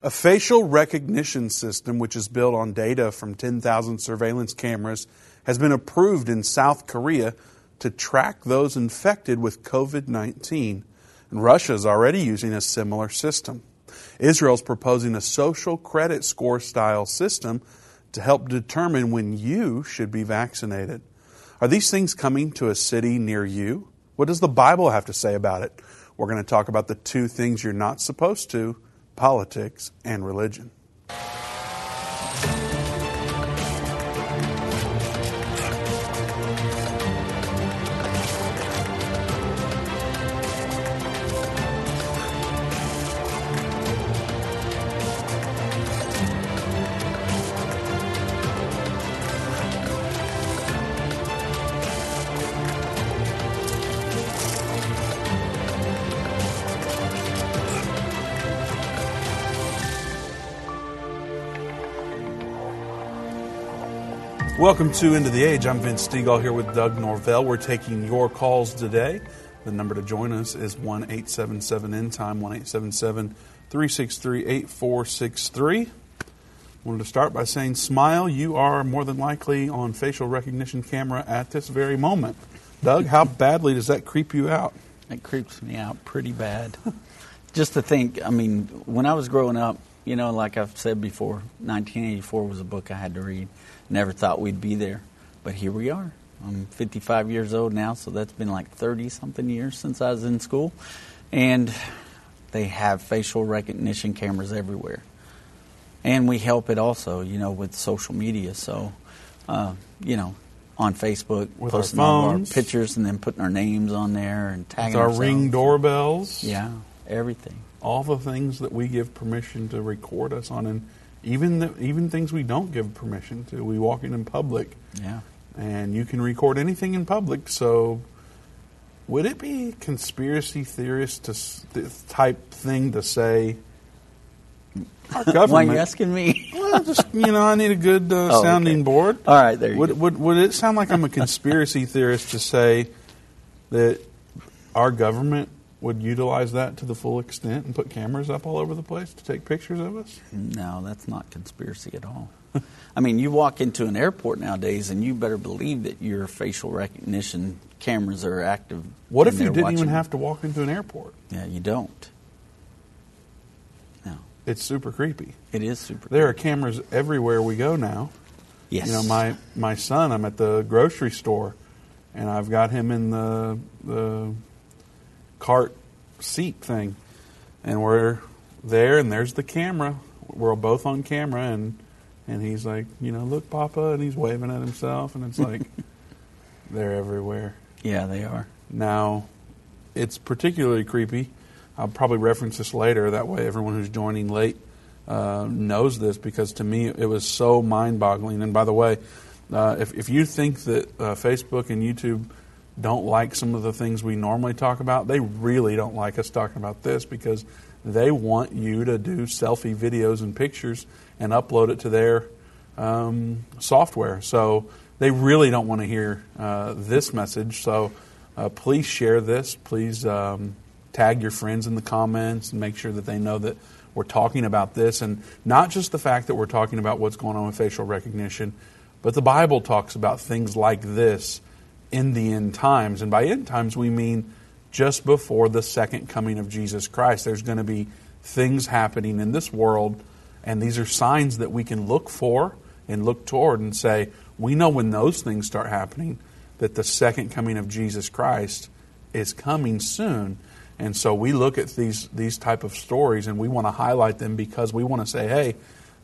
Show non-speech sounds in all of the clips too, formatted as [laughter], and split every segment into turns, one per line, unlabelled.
A facial recognition system, which is built on data from 10,000 surveillance cameras, has been approved in South Korea to track those infected with COVID 19. And Russia is already using a similar system. Israel is proposing a social credit score style system to help determine when you should be vaccinated. Are these things coming to a city near you? What does the Bible have to say about it? We're going to talk about the two things you're not supposed to politics, and religion. Welcome to End of the Age. I'm Vince Stegall here with Doug Norvell. We're taking your calls today. The number to join us is 1 877 End Time, 1 877 363 8463. Wanted to start by saying, Smile, you are more than likely on facial recognition camera at this very moment. Doug, how badly does that creep you out?
It creeps me out pretty bad. [laughs] Just to think, I mean, when I was growing up, you know, like I've said before, 1984 was a book I had to read. Never thought we'd be there, but here we are. I'm 55 years old now, so that's been like 30 something years since I was in school. And they have facial recognition cameras everywhere. And we help it also, you know, with social media. So, uh, you know, on Facebook,
with
posting
our
all our pictures and then putting our names on there and tagging
with our
ourselves.
ring doorbells.
Yeah, everything.
All the things that we give permission to record us on. And even the, even things we don't give permission to. We walk in in public,
yeah,
and you can record anything in public. So, would it be conspiracy theorist to type thing to say?
Our [laughs] government. Why are you asking me? [laughs]
well, just you know, I need a good uh, [laughs] oh, sounding okay. board.
All right, there you
would,
go.
Would, would it sound like I'm a conspiracy theorist to say that our government would utilize that to the full extent and put cameras up all over the place to take pictures of us?
No, that's not conspiracy at all. [laughs] I mean, you walk into an airport nowadays, and you better believe that your facial recognition cameras are active.
What if you didn't even have to walk into an airport?
Yeah, you don't. No.
It's super creepy.
It is super.
There
creepy.
are cameras everywhere we go now.
Yes.
You know, my my son. I'm at the grocery store, and I've got him in the the cart seat thing, and we're there, and there's the camera. We're both on camera, and and he's like, you know, look, Papa, and he's waving at himself, and it's like [laughs] they're everywhere.
Yeah, they are.
Now, it's particularly creepy. I'll probably reference this later. That way, everyone who's joining late uh, knows this because to me, it was so mind boggling. And by the way, uh, if, if you think that uh, Facebook and YouTube don't like some of the things we normally talk about, they really don't like us talking about this because they want you to do selfie videos and pictures and upload it to their um, software. So they really don't want to hear uh, this message. So uh, please share this. Please um, tag your friends in the comments and make sure that they know that we're talking about this and not just the fact that we're talking about what's going on with facial recognition, but the Bible talks about things like this in the end times. And by end times, we mean just before the second coming of Jesus Christ. There's going to be things happening in this world, and these are signs that we can look for and look toward and say, we know when those things start happening that the second coming of Jesus Christ is coming soon. And so we look at these these type of stories and we want to highlight them because we want to say, hey,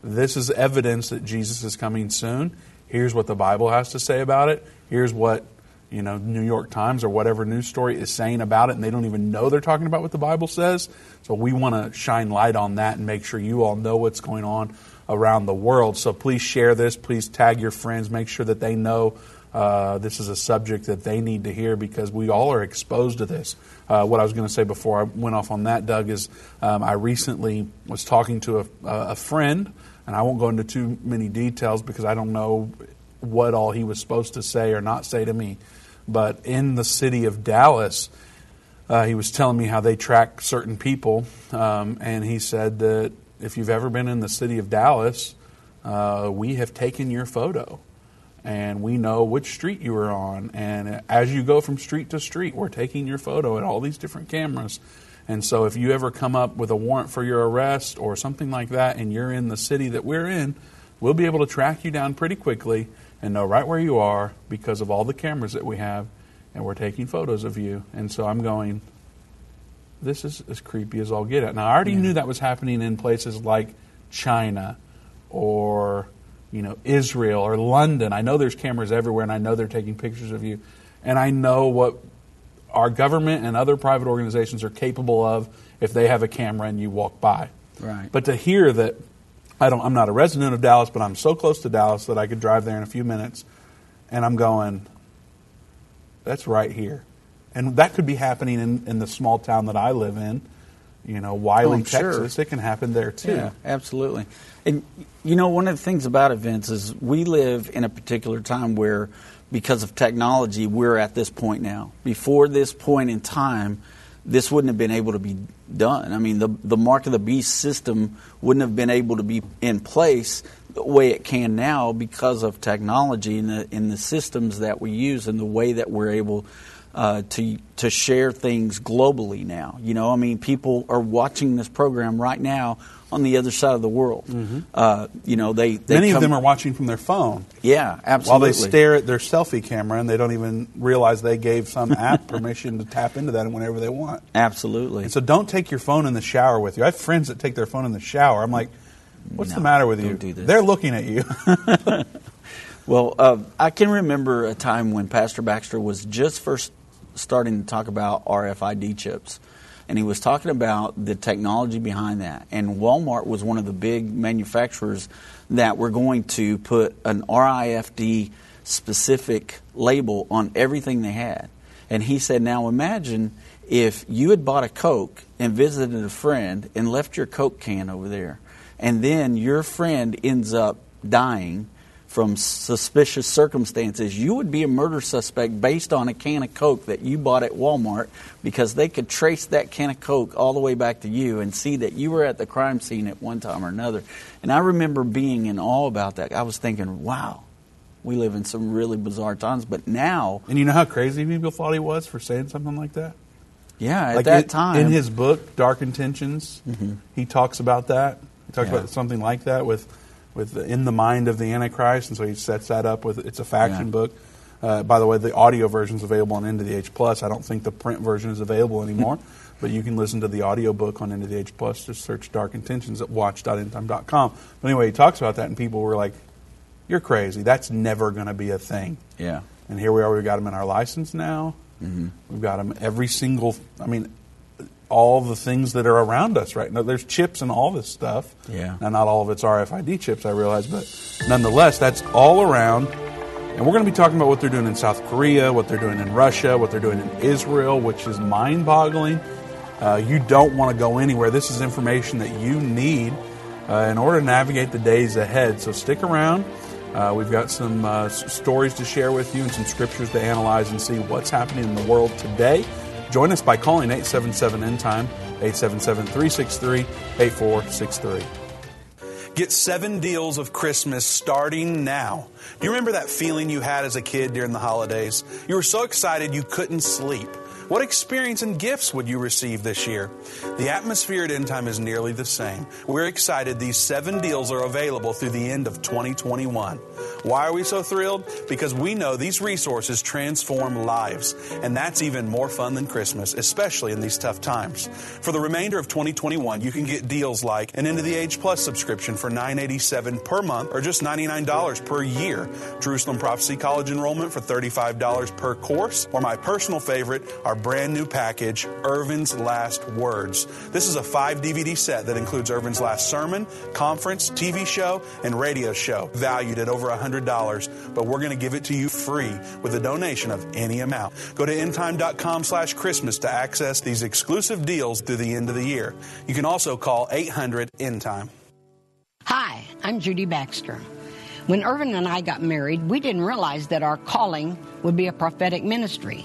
this is evidence that Jesus is coming soon. Here's what the Bible has to say about it. Here's what you know, New York Times or whatever news story is saying about it, and they don't even know they're talking about what the Bible says. So we want to shine light on that and make sure you all know what's going on around the world. So please share this. Please tag your friends. Make sure that they know uh, this is a subject that they need to hear because we all are exposed to this. Uh, what I was going to say before I went off on that, Doug, is um, I recently was talking to a, a friend, and I won't go into too many details because I don't know what all he was supposed to say or not say to me. But in the city of Dallas, uh, he was telling me how they track certain people, um, and he said that if you've ever been in the city of Dallas, uh, we have taken your photo and we know which street you were on. And as you go from street to street, we're taking your photo at all these different cameras. And so if you ever come up with a warrant for your arrest or something like that and you're in the city that we're in, we'll be able to track you down pretty quickly and know right where you are because of all the cameras that we have and we're taking photos of you. And so I'm going, this is as creepy as I'll get at. Now, I already knew that was happening in places like China or you know Israel or London. I know there's cameras everywhere, and I know they're taking pictures of you, and I know what our government and other private organizations are capable of if they have a camera and you walk by.
Right.
But to hear that, I don't. I'm not a resident of Dallas, but I'm so close to Dallas that I could drive there in a few minutes, and I'm going. That's right here, and that could be happening in, in the small town that I live in. You know, Wylie,
oh, sure.
Texas. It can happen there too.
Yeah, absolutely. And you know, one of the things about events is we live in a particular time where, because of technology, we're at this point now. Before this point in time, this wouldn't have been able to be done. I mean, the the mark of the beast system wouldn't have been able to be in place the way it can now because of technology and the in the systems that we use and the way that we're able uh, to to share things globally now. You know, I mean, people are watching this program right now on the other side of the world. Uh, you know, they, they
Many
come-
of them are watching from their phone
yeah, absolutely.
while they stare at their selfie camera and they don't even realize they gave some [laughs] app permission to tap into that whenever they want.
absolutely.
And so don't take your phone in the shower with you. I have friends that take their phone in the shower. I'm like, what's
No,
the matter with you? They're looking at you. [laughs] [laughs]
Well, uh, I can remember a time when Pastor Baxter was just first starting to talk about RFID chips. And he was talking about the technology behind that. And Walmart was one of the big manufacturers that were going to put an RIFD specific label on everything they had. And he said, now imagine if you had bought a Coke and visited a friend and left your Coke can over there, and then your friend ends up dying from suspicious circumstances, you would be a murder suspect based on a can of Coke that you bought at Walmart because they could trace that can of Coke all the way back to you and see that you were at the crime scene at one time or another. And I remember being in awe about that. I was thinking, wow, we live in some really bizarre times. But now,
and you know how crazy people thought he was for saying something like that?
yeah, at
like
that
in,
time, Mm-hmm.
in his book Dark Intentions, he talks about that. He talks
Yeah.
about something like that with with the, in the mind of the Antichrist, and so he sets that up with it's a faction
Yeah.
book. Uh, by the way, the audio version is available on End of the Age Plus. I don't think the print version is available anymore, [laughs] but you can listen to the audio book on End of the Age Plus. Just search Dark Intentions at watch.endtime.com. But anyway, he talks about that, and people were like, "You're crazy. That's never going to be a thing."
yeah,
And here we are. We've got them in our license now.
Mm-hmm.
We've got them every single. I mean, all the things that are around us right now. There's chips and all this stuff.
Yeah.
Now, not all of it's RFID chips, I realize, but nonetheless, that's all around. And we're going to be talking about what they're doing in South Korea, what they're doing in Russia, what they're doing in Israel, which is mind-boggling. Uh, you don't want to go anywhere. This is information that you need uh, in order to navigate the days ahead. So stick around. Uh, we've got some uh, s- stories to share with you and some scriptures to analyze and see what's happening in the world today. Join us by calling 877 End Time, 877 363 8463. Get seven deals of Christmas starting now. Do you remember that feeling you had as a kid during the holidays? You were so excited you couldn't sleep. What experience and gifts would you receive this year? The atmosphere at End Time is nearly the same. We're excited these seven deals are available through the end of 2021. Why are we so thrilled? Because we know these resources transform lives, and that's even more fun than Christmas, especially in these tough times. For the remainder of 2021, you can get deals like an End of the Age Plus subscription for 987 per month or just $99 per year, Jerusalem Prophecy College enrollment for $35 per course, or my personal favorite, our brand new package, Irvin's Last Words. This is a five DVD set that includes Irvin's last sermon, conference, TV show, and radio show, valued at over $100, but we're going to give it to you free with a donation of any amount. Go to endtime.com slash Christmas to access these exclusive deals through the end of the year. You can also call 800 End Time.
Hi, I'm Judy Baxter. When Irvin and I got married, we didn't realize that our calling would be a prophetic ministry.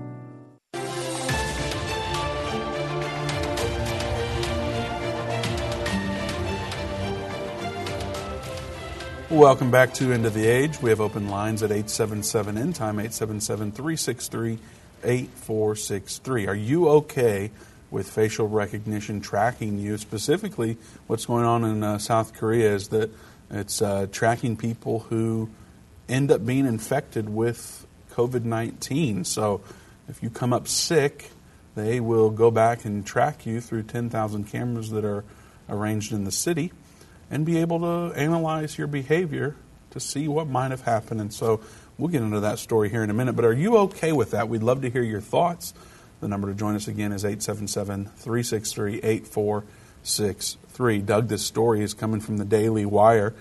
Welcome back to End of the Age. We have open lines at 877 End Time, 877 363 8463. Are you okay with facial recognition tracking you? Specifically, what's going on in uh, South Korea is that it's uh, tracking people who end up being infected with COVID 19. So if you come up sick, they will go back and track you through 10,000 cameras that are arranged in the city and be able to analyze your behavior to see what might have happened. And so we'll get into that story here in a minute. But are you okay with that? We'd love to hear your thoughts. The number to join us again is 877 363 8463. Doug, this story is coming from the Daily Wire.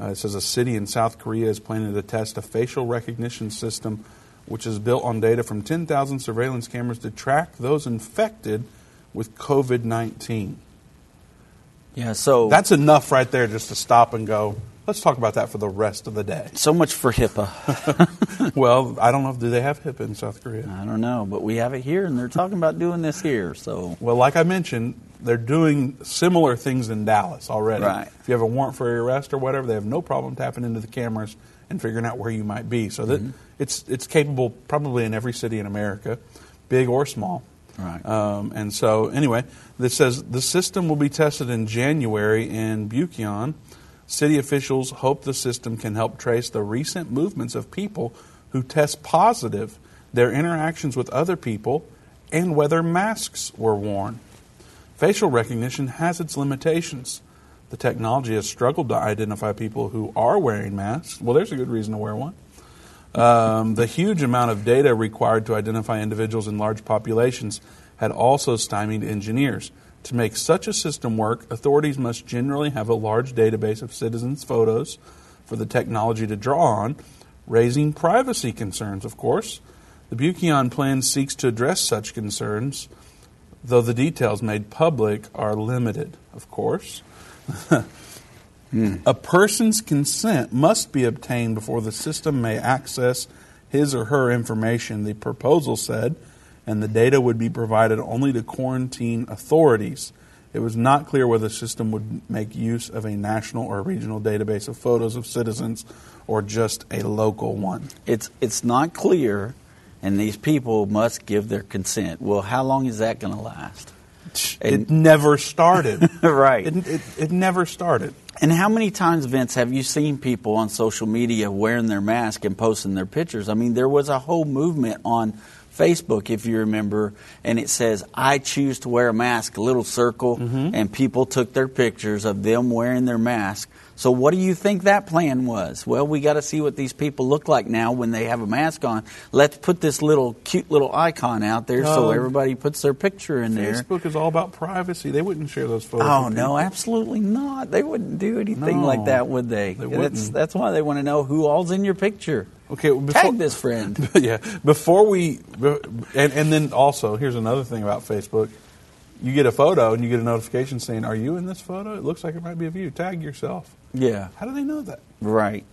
Uh, it says a city in South Korea is planning to test a facial recognition system which is built on data from 10,000 surveillance cameras to track those infected with COVID 19.
Yeah, so
That's enough right there just to stop and go, let's talk about that for the rest of the day.
so much for HIPAA. [laughs] [laughs]
well, I don't know. Do they have HIPAA in South Korea?
I don't know, but we have it here, and they're talking about doing this here. So
Well, like I mentioned, they're doing similar things in Dallas already.
Right.
If you have a warrant for your arrest or whatever, they have no problem tapping into the cameras and figuring out where you might be. So that mm-hmm. it's it's capable probably in every city in America, big or small.
Right.
Um, and so anyway, this says the system will be tested in January in Bucheon. City officials hope the system can help trace the recent movements of people who test positive, their interactions with other people, and whether masks were worn. Facial recognition has its limitations. The technology has struggled to identify people who are wearing masks. Well, there's a good reason to wear one. Um, the huge amount of data required to identify individuals in large populations had also stymied engineers. To make such a system work, authorities must generally have a large database of citizens' photos for the technology to draw on, raising privacy concerns, of course. The Bucheon plan seeks to address such concerns, though the details made public are limited, of course. [laughs] A person's consent must be obtained before the system may access his or her information, the proposal said, and the data would be provided only to quarantine authorities. It was not clear whether the system would make use of a national or regional database of photos of citizens or just a local one.
it's it's not clear, and these people must give their consent. Well, how long is that going to last?
It never started. [laughs]
right.
It, it, it never started.
And how many times, Vince, have you seen people on social media wearing their mask and posting their pictures? I mean, there was a whole movement on Facebook, if you remember, and it says, I choose to wear a mask, a little circle, mm-hmm. and people took their pictures of them wearing their mask. So, what do you think that plan was? Well, we got to see what these people look like now when they have a mask on. Let's put this little cute little icon out there so
um,
everybody puts their picture in there.
Facebook is all about privacy. They wouldn't share those photos.
Oh no, absolutely not. They wouldn't do anything
No,
like that, would they?
they
That's that's why they want to know who all's in your picture.
Okay, well, before,
Tag this friend. [laughs]
yeah, before we, and, and then also, here's another thing about Facebook. You get a photo and you get a notification saying, Are you in this photo? It looks like it might be of you. Tag yourself.
Yeah,
How do they know that?
right.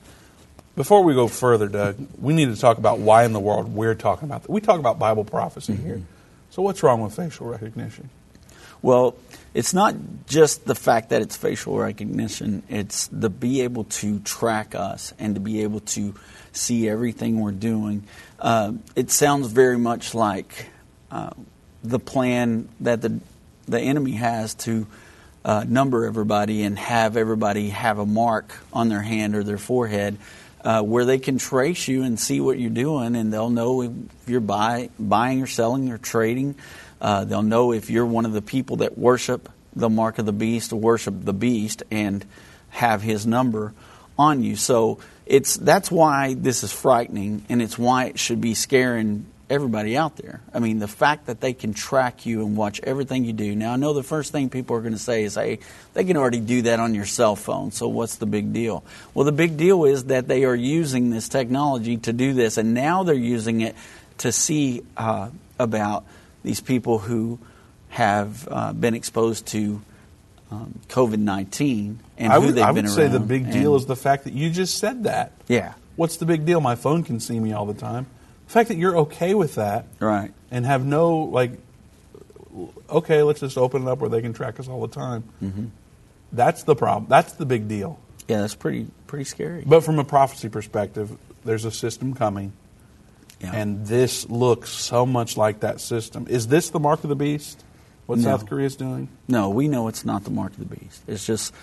Before we go further, Doug, we need to talk about why in the world we're talking about that. We talk about Bible prophecy
Mm-hmm.
here. So, what's wrong with facial recognition?
Well, it's not just the fact that it's facial recognition, it's the be able to track us and to be able to see everything we're doing. Uh, it sounds very much like uh, the plan that the, the enemy has to uh, number everybody and have everybody have a mark on their hand or their forehead. uh, where they can trace you and see what you're doing, and they'll know if you're buy, buying or selling or trading. Uh, they'll know if you're one of the people that worship the mark of the beast worship the beast and have his number on you. So it's that's why this is frightening, and it's why it should be scaring everybody out there. I mean, the fact that they can track you and watch everything you do. Now, I know the first thing people are going to say is, hey, they can already do that on your cell phone, so what's the big deal? Well, the big deal is that they are using this technology to do this, and now they're using it to see uh, about these people who have uh, been exposed to um, COVID 19 and
I
who they've been.
I
been
would
around.
say the big deal
And-
is the fact that you just said that.
Yeah,
What's the big deal? My phone can see me all the time. The fact that you're okay with that
right.
and have no like, okay, let's just open it up where they can track us all the time.
Mm-hmm.
That's the problem. That's the big deal.
Yeah, that's pretty pretty scary.
But from a prophecy perspective, there's a system coming,
Yeah.
and this looks so much like that system. Is this the mark of the beast? What
No.
South Korea is doing?
No, we know it's not the mark of the beast. It's just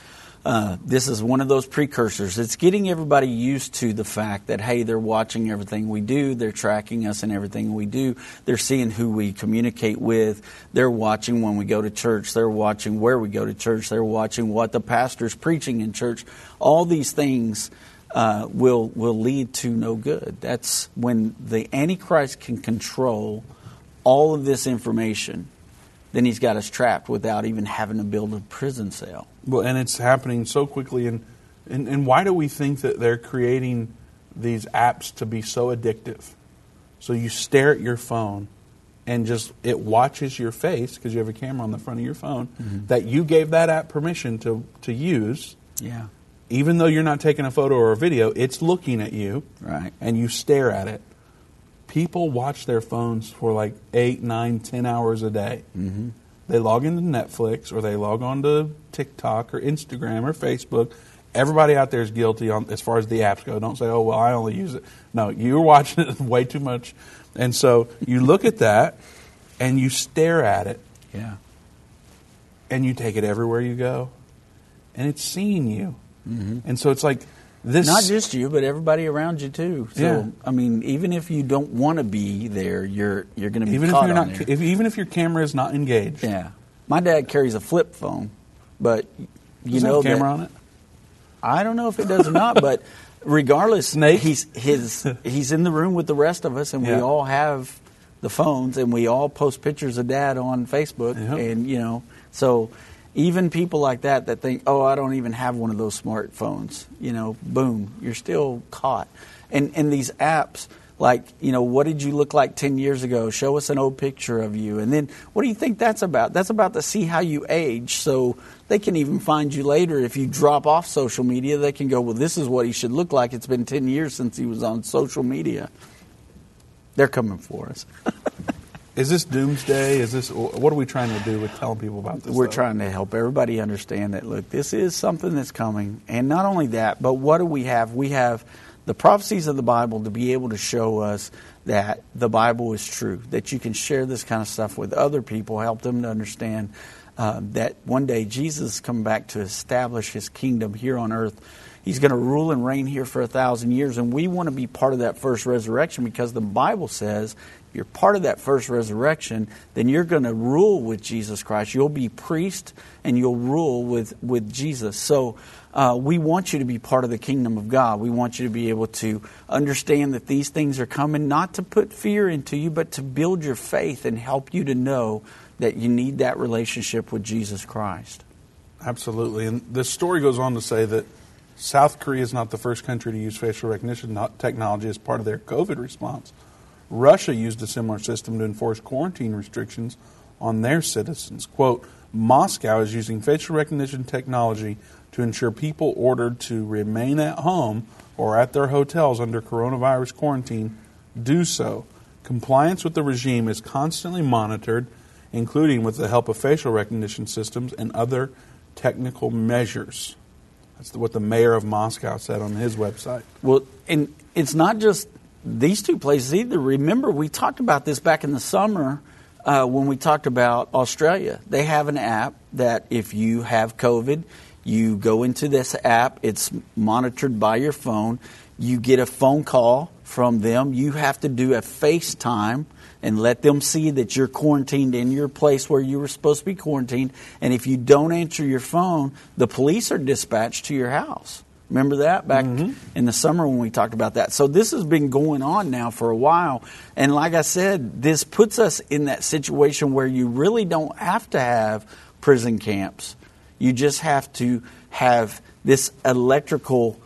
uh, this is one of those precursors. It's getting everybody used to the fact that hey, they're watching everything we do. They're tracking us in everything we do. They're seeing who we communicate with. They're watching when we go to church. They're watching where we go to church. They're watching what the pastor's preaching in church. All these things. Uh, will will lead to no good. That's when the Antichrist can control all of this information then he's got us trapped without even having to build a prison cell.
Well, and it's happening so quickly. And, and, and why do we think that they're creating these apps to be so addictive? So you stare at your phone and just it watches your face because you have a camera on the front of your phone mm-hmm. that you gave that app permission to, to use.
Yeah.
Even though you're not taking a photo or a video, it's looking at you
Right.
and you stare at it. People watch their phones for like eight, nine, ten hours a day. Mm-hmm. They log into Netflix or they log on to TikTok or Instagram or Facebook. Everybody out there is guilty on as far as the apps go. Don't say, "Oh, well, I only use it." No, you're watching it [laughs] way too much, and so you look at that and you stare at it
Yeah.
and you take it everywhere you go, and it's seeing you, and so it's like this.
Not just you, but everybody around you too. So
Yeah.
I mean, even if you don't want to be there, you're you're going to be
even if
caught
you're
on
not,
there.
if, even if your camera is not engaged.
yeah. My dad carries a flip phone, but you
Does
know
have a camera
that-
on it?
I don't know if it does or not, but [laughs] regardless,
Snake?
he's his he's in the room with the rest of us, and we all have the phones, and we all post pictures of dad on Facebook,
Yep.
and you know, so even people like that that think, oh, I don't even have one of those smartphones, you know, boom, you're still caught, and and these apps. Like, you know, what did you look like 10 years ago? Show us an old picture of you. And then what do you think that's about? That's about to see how you age. So they can even find you later. If you drop off social media, they can go, well, this is what he should look like. It's been 10 years since he was on social media. They're coming for us. [laughs]
Is this doomsday? Is this what are we trying to do with telling people about this?
We're
though?
trying to help everybody understand that, look, this is something that's coming. And not only that, but what do we have? We have the prophecies of the Bible to be able to show us that the Bible is true, that you can share this kind of stuff with other people, help them to understand uh, that one day Jesus is coming back to establish his kingdom here on earth. He's going to rule and reign here for a thousand years, and we want to be part of that first resurrection because the Bible says you're part of that first resurrection, then you're going to rule with Jesus Christ. You'll be priest and you'll rule with, with Jesus. So uh, we want you to be part of the kingdom of God. We want you to be able to understand that these things are coming, not to put fear into you, but to build your faith and help you to know that you need that relationship with Jesus Christ.
Absolutely. And this story goes on to say that South Korea is not the first country to use facial recognition technology as part of their COVID response. Russia used a similar system to enforce quarantine restrictions on their citizens. Quote, Moscow is using facial recognition technology to ensure people ordered to remain at home or at their hotels under coronavirus quarantine do so. Compliance with the regime is constantly monitored, including with the help of facial recognition systems and other technical measures. That's what the mayor of Moscow said on his website.
Well, and it's not just these two places either. Remember, we talked about this back in the summer uh, when we talked about Australia. They have an app that if you have COVID, you go into this app, it's monitored by your phone. You get a phone call from them. You have to do a FaceTime and let them see that you're quarantined in your place where you were supposed to be quarantined. And if you don't answer your phone, the police are dispatched to your house. Remember that back mm-hmm. in the summer when we talked about that? So this has been going on now for a while. And like I said, this puts us in that situation where you really don't have to have prison camps. You just have to have this electrical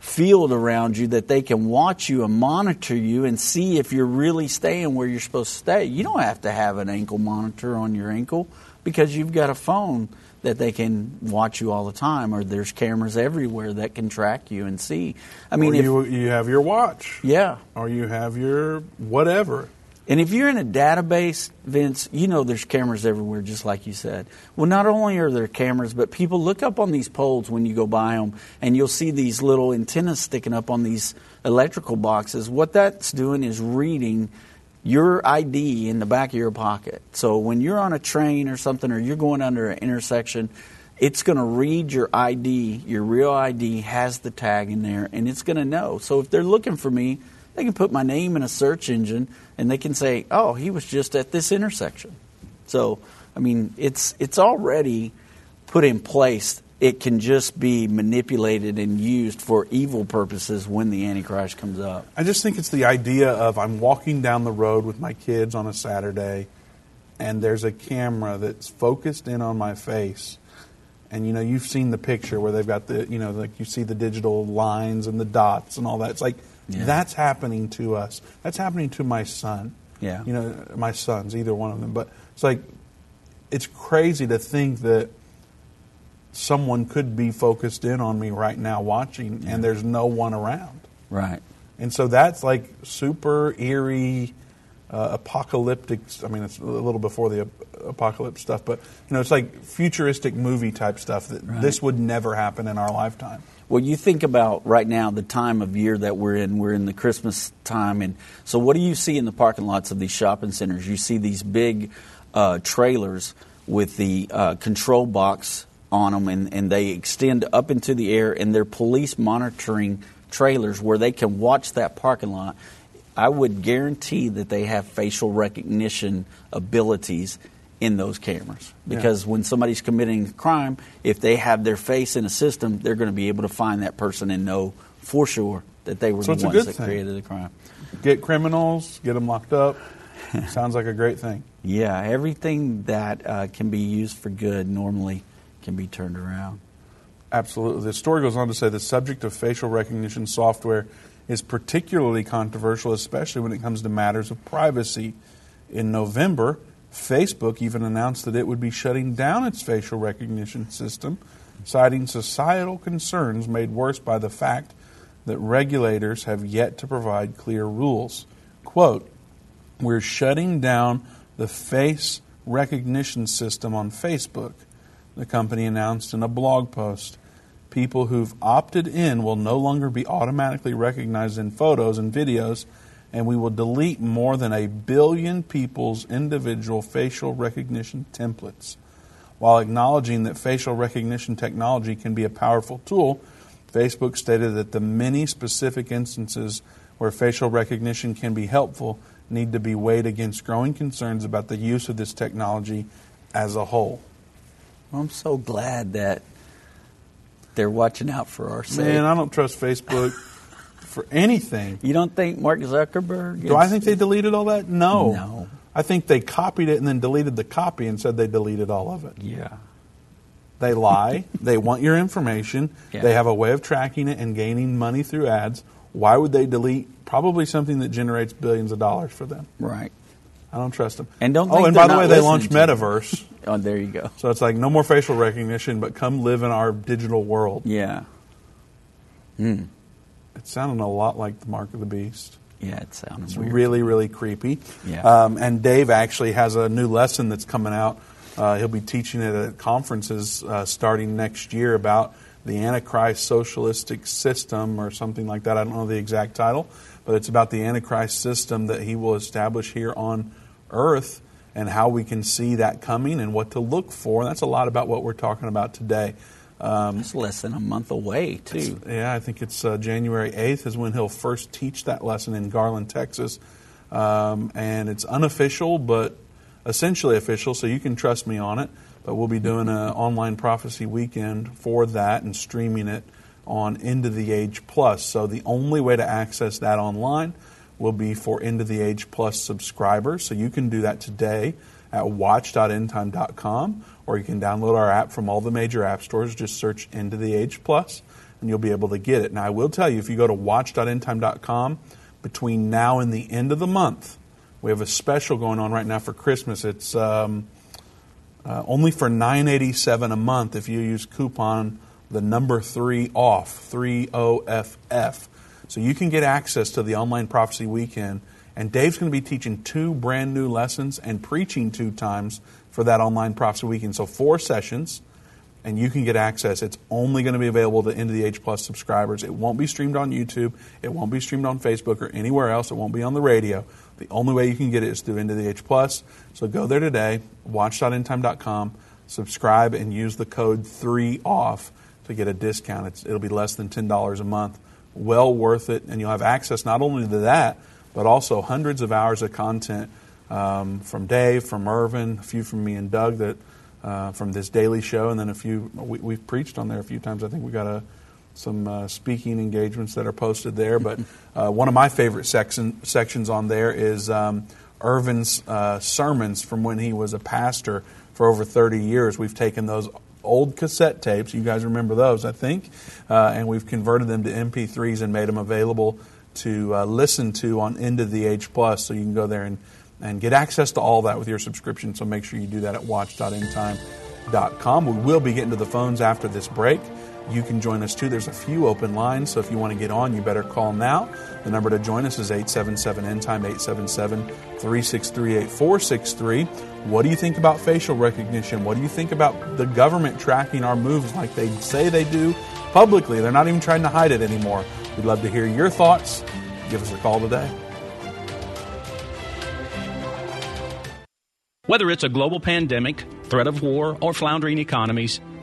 field around you that they can watch you and monitor you and see if you're really staying where you're supposed to stay. You don't have to have an ankle monitor on your ankle because you've got a phone that they can watch you all the time, or there's cameras everywhere that can track you and see.
I mean, if, you you have your watch,
yeah,
or you have your whatever.
And if you're in a database, Vince, you know there's cameras everywhere, just like you said. Well, not only are there cameras, but people look up on these poles when you go by them, and you'll see these little antennas sticking up on these electrical boxes. What that's doing is reading your ID in the back of your pocket. So when you're on a train or something, or you're going under an intersection, it's going to read your ID, your real ID has the tag in there, and it's going to know. So if they're looking for me, they can put my name in a search engine and they can say, "Oh, he was just at this intersection." So, I mean, it's it's already put in place. It can just be manipulated and used for evil purposes when the Antichrist comes up.
I just think it's the idea of I'm walking down the road with my kids on a Saturday, and there's a camera that's focused in on my face. And you know, you've seen the picture where they've got the, you know, like you see the digital lines and the dots and all that. It's like yeah. That's happening to us. That's happening to my son.
Yeah.
You know, my sons, either one of them. But it's like, it's crazy to think that someone could be focused in on me right now watching yeah. and there's no one around.
Right.
And so that's like super eerie, uh, apocalyptic. I mean, it's a little before the apocalypse stuff, but you know, it's like futuristic movie type stuff that right. this would never happen in our lifetime.
Well, you think about right now the time of year that we're in. We're in the Christmas time, and so what do you see in the parking lots of these shopping centers? You see these big uh, trailers with the uh, control box on them, and, and they extend up into the air, and they're police monitoring trailers where they can watch that parking lot. I would guarantee that they have facial recognition abilities in those cameras because yeah. when somebody's committing a crime, if they have their face in a system, they're going to be able to find that person and know for sure that they were
so
the ones that thing. created the crime.
Get criminals, get them locked up. [laughs] Sounds like a great thing.
Yeah, everything that uh, can be used for good normally can be turned around.
Absolutely. The story goes on to say the subject of facial recognition software is particularly controversial, especially when it comes to matters of privacy. In November, Facebook even announced that it would be shutting down its facial recognition system, citing societal concerns made worse by the fact that regulators have yet to provide clear rules. Quote, We're shutting down the face recognition system on Facebook, the company announced in a blog post. People who've opted in will no longer be automatically recognized in photos and videos and we will delete more than a billion people's individual facial recognition templates. While acknowledging that facial recognition technology can be a powerful tool, Facebook stated that the many specific instances where facial recognition can be helpful need to be weighed against growing concerns about the use of this technology as a whole.
I'm so glad that they're watching out for our sake.
Man, I don't trust Facebook. [laughs] for anything.
You don't think Mark Zuckerberg?
Do I think they deleted all that? No.
No.
I think they copied it and then deleted the copy and said they deleted all of it.
Yeah.
They lie. [laughs] they want your information. Yeah. They have a way of tracking it and gaining money through ads. Why would they delete probably something that generates billions of dollars for them?
Right.
I don't trust them.
And don't.
oh, and by the way, they launched Metaverse. [laughs]
oh, there you go.
So it's like no more facial recognition, but come live in our digital world.
Yeah. Hmm.
It sounded a lot like the Mark of the Beast.
Yeah, it sounded
it's
weird.
really, really creepy.
Yeah.
Um, and Dave actually has a new lesson that's coming out. Uh, he'll be teaching it at conferences uh, starting next year about the Antichrist socialistic system or something like that. I don't know the exact title, but it's about the Antichrist system that he will establish here on earth and how we can see that coming and what to look for. And that's a lot about what we're talking about today.
Um, it's less than a month away, too.
Yeah, I think it's uh, January 8th is when he'll first teach that lesson in Garland, Texas. Um, and it's unofficial, but essentially official, so you can trust me on it. But we'll be doing an online prophecy weekend for that and streaming it on End of the Age Plus. So the only way to access that online will be for End of the Age Plus subscribers. So you can do that today at watch.endtime.com or you can download our app from all the major app stores. Just search of the Age Plus and you'll be able to get it. Now, I will tell you if you go to watch.endtime.com between now and the end of the month, we have a special going on right now for Christmas. It's um, uh, only for $9.87 a month if you use coupon the number three off, 3 O F F. So you can get access to the online prophecy weekend. And Dave's going to be teaching two brand new lessons and preaching two times for that online prophecy weekend. So four sessions, and you can get access. It's only going to be available to End of the Age Plus subscribers. It won't be streamed on YouTube. It won't be streamed on Facebook or anywhere else. It won't be on the radio. The only way you can get it is through End of the Age Plus. So go there today, watch.endtime.com, subscribe, and use the code 3OFF to get a discount. It's, it'll be less than $10 a month. Well worth it, and you'll have access not only to that, but also hundreds of hours of content um, from Dave, from Irvin, a few from me and Doug that uh, from this daily show, and then a few we, have preached on there a few times. I think we got a, some uh, speaking engagements that are posted there. But [laughs] uh, one of my favorite section, sections on there is um, Irvin's uh, sermons from when he was a pastor for over 30 years. We've taken those old cassette tapes. You guys remember those, I think. Uh, and we've converted them to MP3s and made them available to uh, listen to on End of the Age Plus. So you can go there and, and get access to all that with your subscription. So make sure you do that at watch.endtime.com. We will be getting to the phones after this break. You can join us too. There's a few open lines, so if you want to get on, you better call now. The number to join us is 877 End Time, 877 363 8463. What do you think about facial recognition? What do you think about the government tracking our moves like they say they do publicly? They're not even trying to hide it anymore. We'd love to hear your thoughts. Give us a call today.
Whether it's a global pandemic, threat of war, or floundering economies,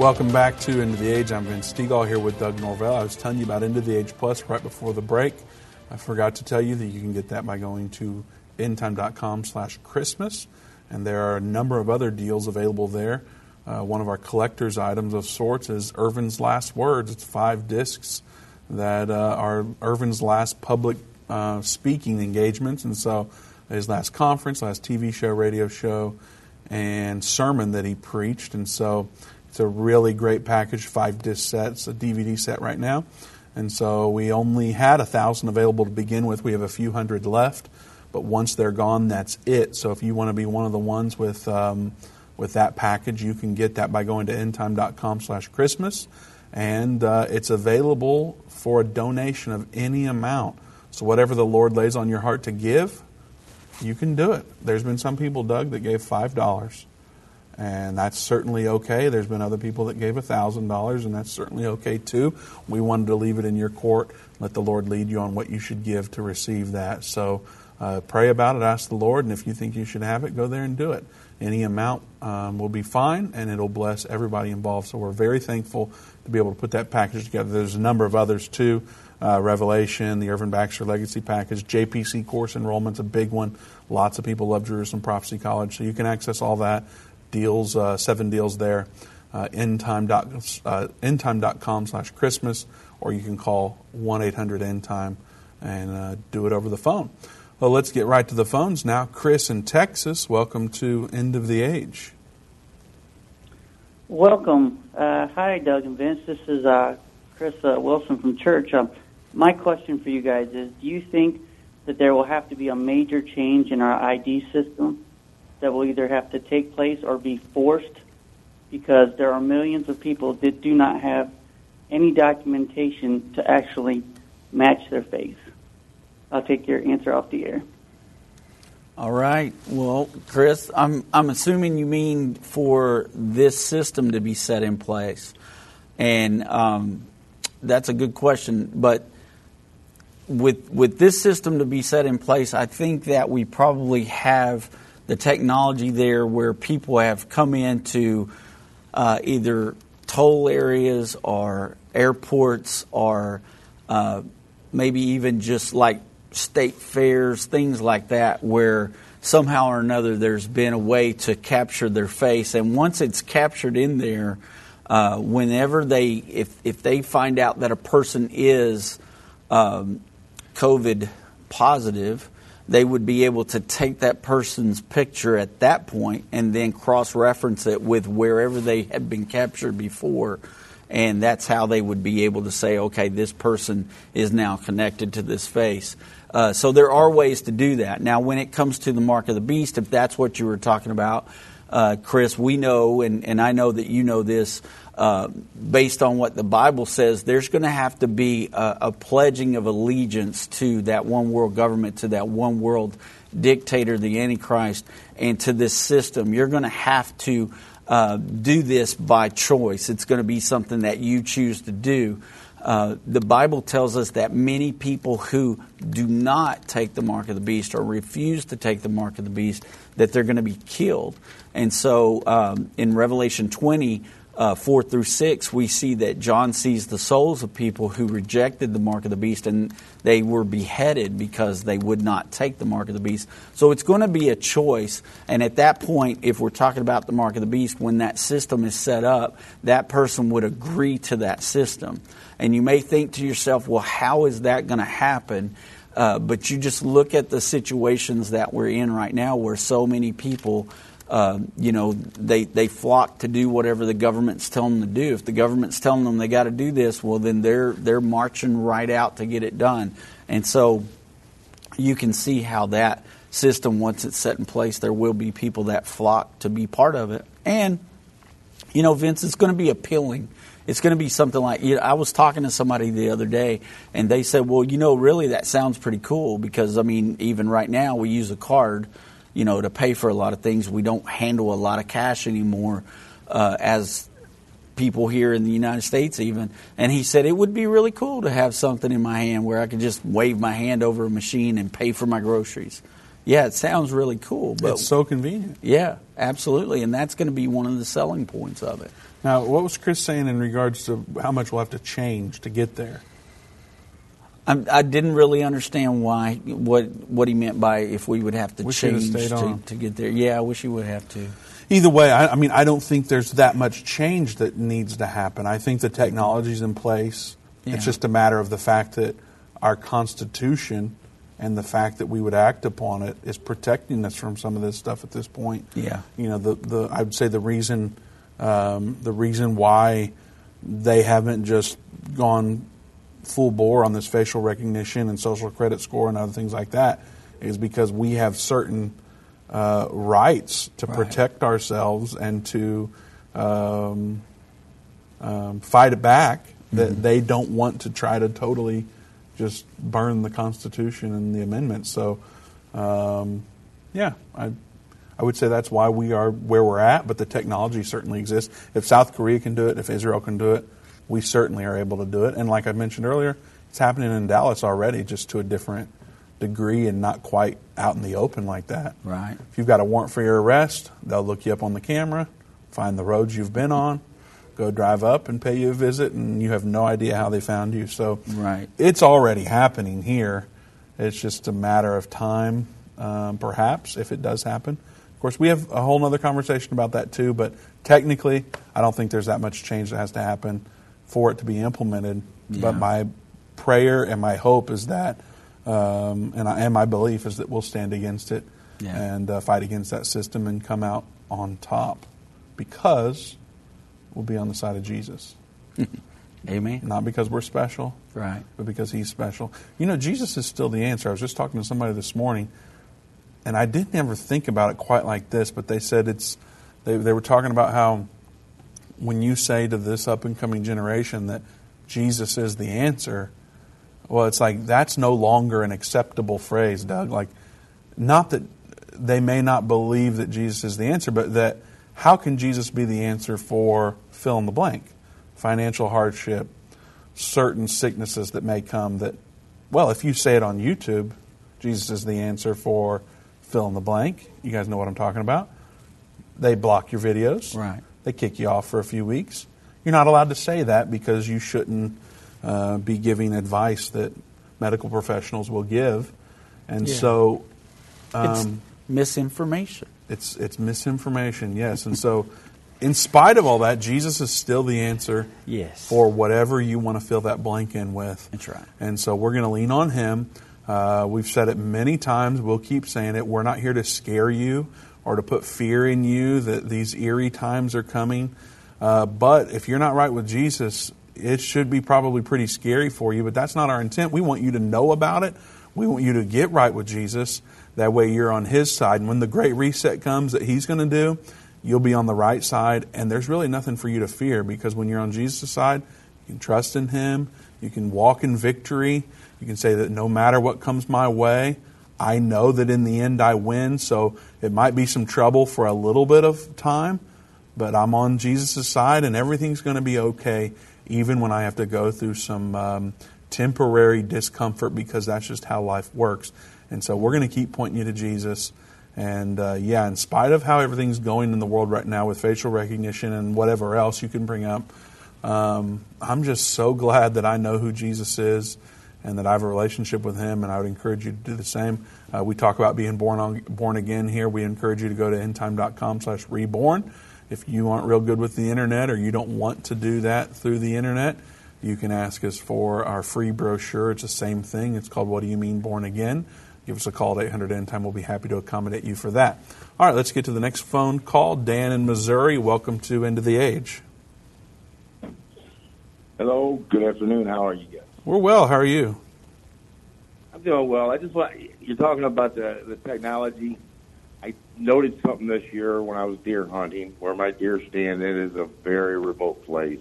Welcome back to of the Age. I'm Vince Stegall here with Doug Norvell. I was telling you about of the Age Plus right before the break. I forgot to tell you that you can get that by going to endtime.com slash Christmas. And there are a number of other deals available there. Uh, one of our collector's items of sorts is Irvin's Last Words. It's five discs that uh, are Irvin's last public uh, speaking engagements. And so his last conference, last TV show, radio show, and sermon that he preached. And so it's a really great package, five disc sets, a DVD set right now. And so we only had a thousand available to begin with. We have a few hundred left, but once they're gone, that's it. So if you want to be one of the ones with um, with that package. You can get that by going to endtime.com slash Christmas, and uh, it's available for a donation of any amount. So whatever the Lord lays on your heart to give, you can do it. There's been some people, Doug, that gave $5 and that's certainly okay. There's been other people that gave $1,000, and that's certainly okay too. We wanted to leave it in your court, let the Lord lead you on what you should give to receive that. So uh, pray about it, ask the Lord, and if you think you should have it, go there and do it. Any amount um, will be fine, and it'll bless everybody involved. So we're very thankful to be able to put that package together. There's a number of others too. Uh, Revelation, the Irvin Baxter Legacy Package, JPC course enrollment's a big one. Lots of people love Jerusalem Prophecy College, so you can access all that deals, uh, seven deals there. Uh, uh, endtime.com slash Christmas, or you can call 1 800 endtime and uh, do it over the phone. Well, let's get right to the phones now. Chris in Texas, welcome to End of the Age.
Welcome. Uh, hi, Doug and Vince. This is uh, Chris Wilson from church. Um, my question for you guys is Do you think that there will have to be a major change in our ID system that will either have to take place or be forced because there are millions of people that do not have any documentation to actually match their face. I'll take your answer off the air.
All right. Well, Chris, I'm I'm assuming you mean for this system to be set in place, and um, that's a good question. But with with this system to be set in place, I think that we probably have the technology there where people have come into uh, either toll areas or airports or uh, maybe even just like state fairs, things like that, where somehow or another there's been a way to capture their face. And once it's captured in there, uh, whenever they, if, if they find out that a person is um, COVID positive, they would be able to take that person's picture at that point and then cross reference it with wherever they had been captured before. And that's how they would be able to say, okay, this person is now connected to this face. Uh, so there are ways to do that. Now, when it comes to the mark of the beast, if that's what you were talking about, uh, Chris, we know, and, and I know that you know this, uh, based on what the Bible says, there's going to have to be a, a, pledging of allegiance to that one world government, to that one world dictator, the Antichrist, and to this system. You're going to have to uh, do this by choice. It's going to be something that you choose to do. Uh, the Bible tells us that many people who do not take the mark of the beast or refuse to take the mark of the beast, that they're going to be killed. And so um, in Revelation 20, uh, 4 through 6, we see that John sees the souls of people who rejected the mark of the beast and they were beheaded because they would not take the mark of the beast. So it's going to be a choice. And at that point, if we're talking about the mark of the beast, when that system is set up, that person would agree to that system. And you may think to yourself, well, how is that going to happen? Uh, but you just look at the situations that we're in right now where so many people uh, you know, they, they flock to do whatever the government's telling them to do. If the government's telling them they got to do this, well, then they're, they're marching right out to get it done. And so you can see how that system, once it's set in place, there will be people that flock to be part of it. And, you know, Vince, it's going to be appealing. It's going to be something like you know, I was talking to somebody the other day, and they said, "Well, you know, really, that sounds pretty cool because I mean, even right now, we use a card." You know, to pay for a lot of things. We don't handle a lot of cash anymore uh, as people here in the United States, even. And he said it would be really cool to have something in my hand where I could just wave my hand over a machine and pay for my groceries. Yeah, it sounds really cool, but
it's so convenient.
Yeah, absolutely, and that's going to be one of the selling points of it.
Now, what was Chris saying in regards to how much we'll have to change to get there?
I did not really understand why what what he meant by if we would have to
wish
change to, to, get there. Yeah, I wish he would have to.
Either way, I, I, mean, I don't think there's that much change that needs to happen. I think the technology's in place. Yeah. It's just a matter of the fact that our Constitution and the fact that we would act upon it is protecting us from some of this stuff at this point.
Yeah,
you know, the the I would say the reason um, the reason why they haven't just gone full bore on this facial recognition and social credit score and other things like that is because we have certain uh, rights to
Right.
protect ourselves and to um, um, fight it back. That they don't want to try to totally just burn the Constitution and the amendments. So, um, yeah, I, I would say that's why we are where we're at. But the technology certainly exists. If South Korea can do it, if Israel can do it, we certainly are able to do it. And like I mentioned earlier, it's happening in Dallas already, just to a different degree and not quite out in the open like that.
Right.
If you've got a warrant for your arrest, they'll look you up on the camera, find the roads you've been on, go drive up and pay you a visit, and you have no idea how they found you. So
Right.
it's already happening here. It's just a matter of time, um, perhaps, if it does happen. Of course, we have a whole other conversation about that too, but technically, I don't think there's that much change that has to happen for it to be implemented.
Yeah.
But my prayer and my hope is that, um, and, I, and my belief is that we'll stand against it
Yeah.
and uh, fight against that system and come out on top because we'll be on the side of Jesus. [laughs]
Amen.
Not because we're special,
Right.
but because he's special. You know, Jesus is still the answer. I was just talking to somebody this morning, and I didn't ever think about it quite like this, but they said it's, they, they were talking about how when you say to this up and coming generation that Jesus is the answer, well, it's like that's no longer an acceptable phrase, Doug. Like, not that they may not believe that Jesus is the answer, but that how can Jesus be the answer for fill in the blank? Financial hardship, certain sicknesses that may come that, well, if you say it on YouTube, Jesus is the answer for fill in the blank. You guys know what I'm talking about. They block your videos.
Right.
They kick you off for a few weeks. You're not allowed to say that because you shouldn't uh, be giving advice that medical professionals will give. And
Yeah.
so
it's
um,
misinformation.
it's it's misinformation, yes. And so, in spite of all that, Jesus is still the answer
Yes.
for whatever you want to fill that blank in with.
That's right.
And so we're going to lean on Him. Uh, we've said it many times. We'll keep saying it. We're not here to scare you or to put fear in you that these eerie times are coming. Uh, but if you're not right with Jesus, it should be probably pretty scary for you. But that's not our intent. We want you to know about it. We want you to get right with Jesus. That way you're on His side. And when the great reset comes that He's going to do, you'll be on the right side. And there's really nothing for you to fear because when you're on Jesus' side, you can trust in Him. You can walk in victory. You can say that no matter what comes my way, I know that in the end I win. So it might be some trouble for a little bit of time, but I'm on Jesus' side and everything's going to be okay, even when I have to go through some um, temporary discomfort because that's just how life works. And so we're going to keep pointing you to Jesus. And uh, yeah, in spite of how everything's going in the world right now with facial recognition and whatever else you can bring up, um, I'm just so glad that I know who Jesus is and that I have a relationship with Him. And I would encourage you to do the same. Uh, we talk about being born on, born again here. We encourage you to go to endtime.com/reborn. If you aren't real good with the internet or you don't want to do that through the internet, you can ask us for our free brochure. It's the same thing. It's called "What Do You Mean Born Again." Give us a call at 800 End Time. We'll be happy to accommodate you for that. All right, let's get to the next phone call. Dan in Missouri, welcome to End of the Age.
Hello, good afternoon. How are you guys?
We're well. How are you?
I'm doing well. I just want you're talking about the the technology. I noted something this year when I was deer hunting, where my deer stand. It is a very remote place.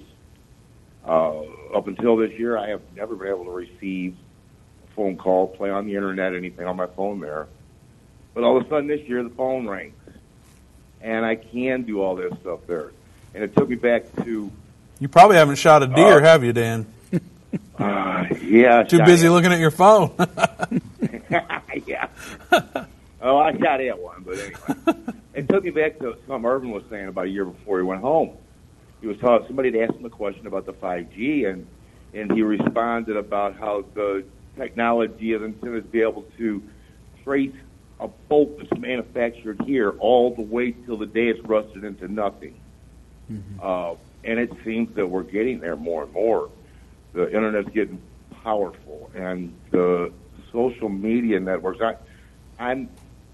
Uh, up until this year, I have never been able to receive a phone call, play on the internet, anything on my phone there. But all of a sudden this year, the phone rings, and I can do all this stuff there. And it took me back to
You probably haven't shot a deer,
Uh,
have you, Dan?
Uh, yeah,
Too busy
at-
looking at your phone. [laughs] [laughs]
yeah. oh, I shot at one, but anyway, it took me back to something Irvin was saying about a year before he went home. He was talking. Somebody had asked him a question about the 5G, and and he responded about how the technology is intended to be able to trace a bolt that's manufactured here all the way till the day it's rusted into nothing. Uh, and it seems that we're getting there more and more. The internet's getting powerful, and the social media networks. I, I'm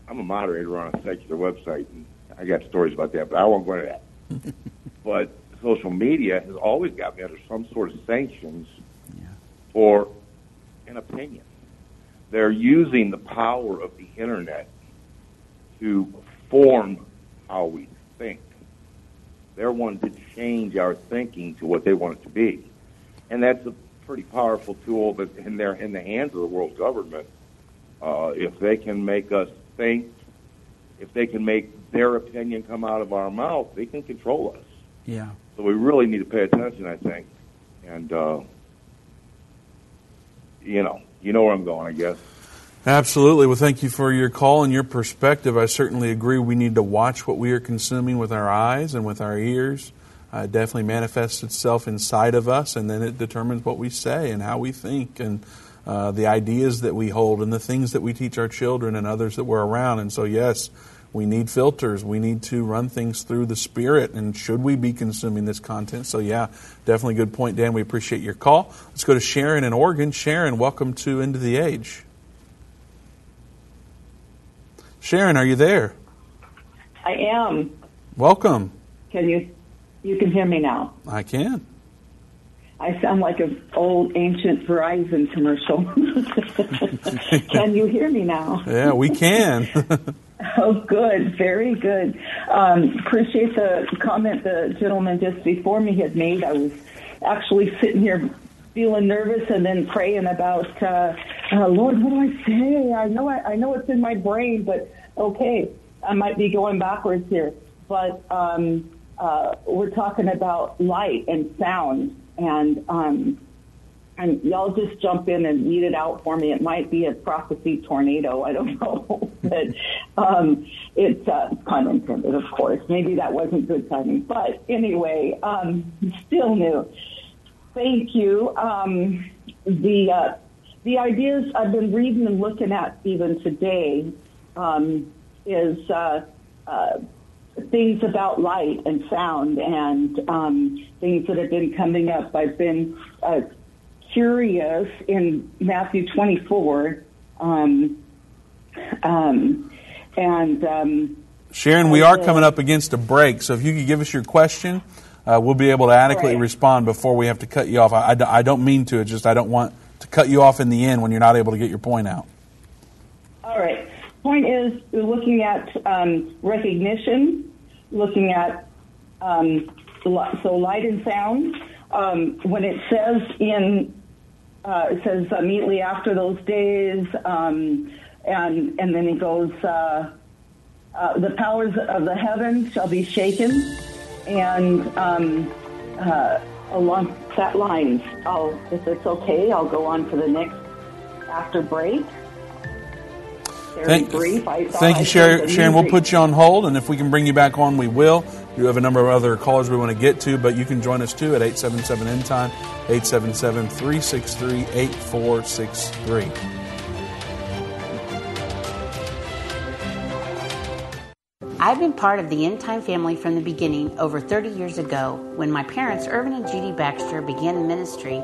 I'm a moderator on a secular website, and I got stories about that, but I won't go into that. [laughs] but social media has always got me under some sort of sanctions for an opinion. They're using the power of the internet to form how we think. They're wanting to change our thinking to what they want it to be, and that's a pretty powerful tool. But in their in the hands of the world government, uh, if they can make us think, if they can make their opinion come out of our mouth, they can control us.
Yeah.
So we really need to pay attention, I think, and uh, you know, you know where I'm going, I guess.
Absolutely. Well, thank you for your call and your perspective. I certainly agree. We need to watch what we are consuming with our eyes and with our ears. Uh, definitely manifests itself inside of us, and then it determines what we say and how we think and uh, the ideas that we hold and the things that we teach our children and others that we're around. And so, yes, we need filters. We need to run things through the Spirit. And should we be consuming this content? So, yeah, definitely good point, Dan. We appreciate your call. Let's go to Sharon in Oregon. Sharon, welcome to End of the Age. Sharon, are you there?
I am.
Welcome.
Can you you can hear me now?
I can.
I sound like an old ancient Verizon commercial. [laughs] can you hear me now?
Yeah, we can. [laughs]
oh, good, very good. Um, appreciate the comment the gentleman just before me had made. I was actually sitting here feeling nervous and then praying about, uh, uh, Lord, what do I say? I know I, I know it's in my brain, but okay, I might be going backwards here. But um, uh, we're talking about light and sound, and um, and y'all just jump in and read it out for me. It might be a prophecy tornado. I don't [laughs] know, but um, it's uh, pun intended, of course. Maybe that wasn't good timing, but anyway, um, still new. Thank you. Um, the uh, the ideas I've been reading and looking at even today um, is uh, uh, things about light and sound and um, things that have been coming up. I've been uh, curious in Matthew 24. Um, um, and um,
Sharon, we are coming up against a break, so if you could give us your question, uh, we'll be able to adequately
Right.
respond before we have to cut you off. I, I- I don't mean to, it's just I don't want to cut you off in the end when you're not able to get your point out.
All right. Point is, looking at um, recognition, looking at um, so light and sound. Um, when it says in, uh, it says immediately after those days, um, and and then it goes, uh, uh, the powers of the heavens shall be shaken, and um, uh, along that lines, I'll, if it's okay, I'll go on to the next after break. Very
Thank,
brief. I
thank you,
said
Sharon. Sharon, we'll put you on hold, and if we can bring you back on, we will. You have a number of other callers we want to get to, but you can join us too at 877 End Time, 877 363 8463.
I've been part of the End Time family from the beginning over 30 years ago when my parents, Irvin and Judy Baxter, began the ministry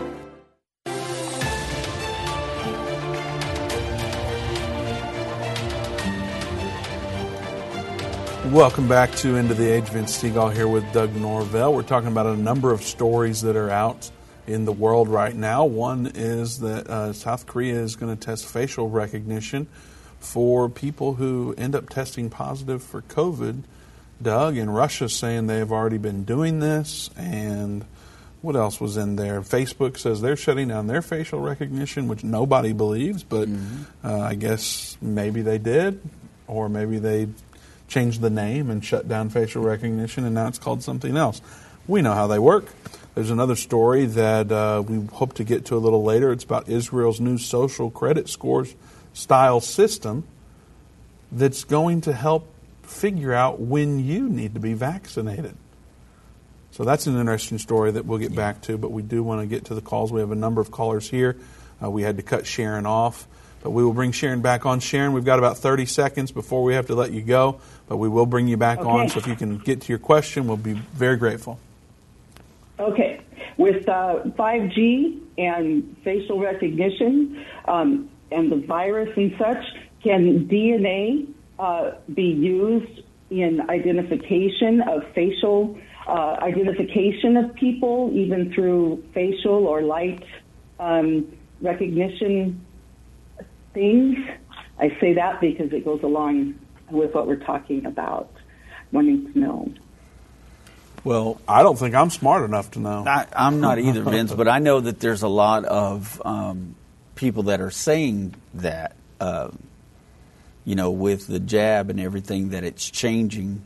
Welcome back to End of the Age. Vince Stegall here with Doug Norvell. We're talking about a number of stories that are out in the world right now. One is that uh, South Korea is going to test facial recognition for people who end up testing positive for COVID. Doug, and Russia saying they have already been doing this. And what else was in there? Facebook says they're shutting down their facial recognition, which nobody believes, but uh, I guess maybe they did, or maybe they changed the name and shut down facial recognition, and now it's called something else. we know how they work. There's another story that uh, we hope to get to a little later. It's about Israel's new social credit scores style system that's going to help figure out when you need to be vaccinated. So that's an interesting story that we'll get back to, but we do want to get to the calls. We have a number of callers here. Uh, we had to cut Sharon off, but we will bring Sharon back on. Sharon, we've got about 30 seconds before we have to let you go, but we will bring you back
Okay.
on. So if you can get to your question, we'll be very grateful.
Okay. With uh, 5G and facial recognition um, and the virus and such, can DNA uh, be used in identification of facial uh, identification of people, even through facial or light um, recognition things? I say that because it goes along with what we're talking about. Wanting to know.
Well,
I don't think I'm smart enough to know.
I, I'm not either, [laughs] Vince, but I know that there's a lot of um, people that are saying that, uh, you know, with the jab and everything, that it's changing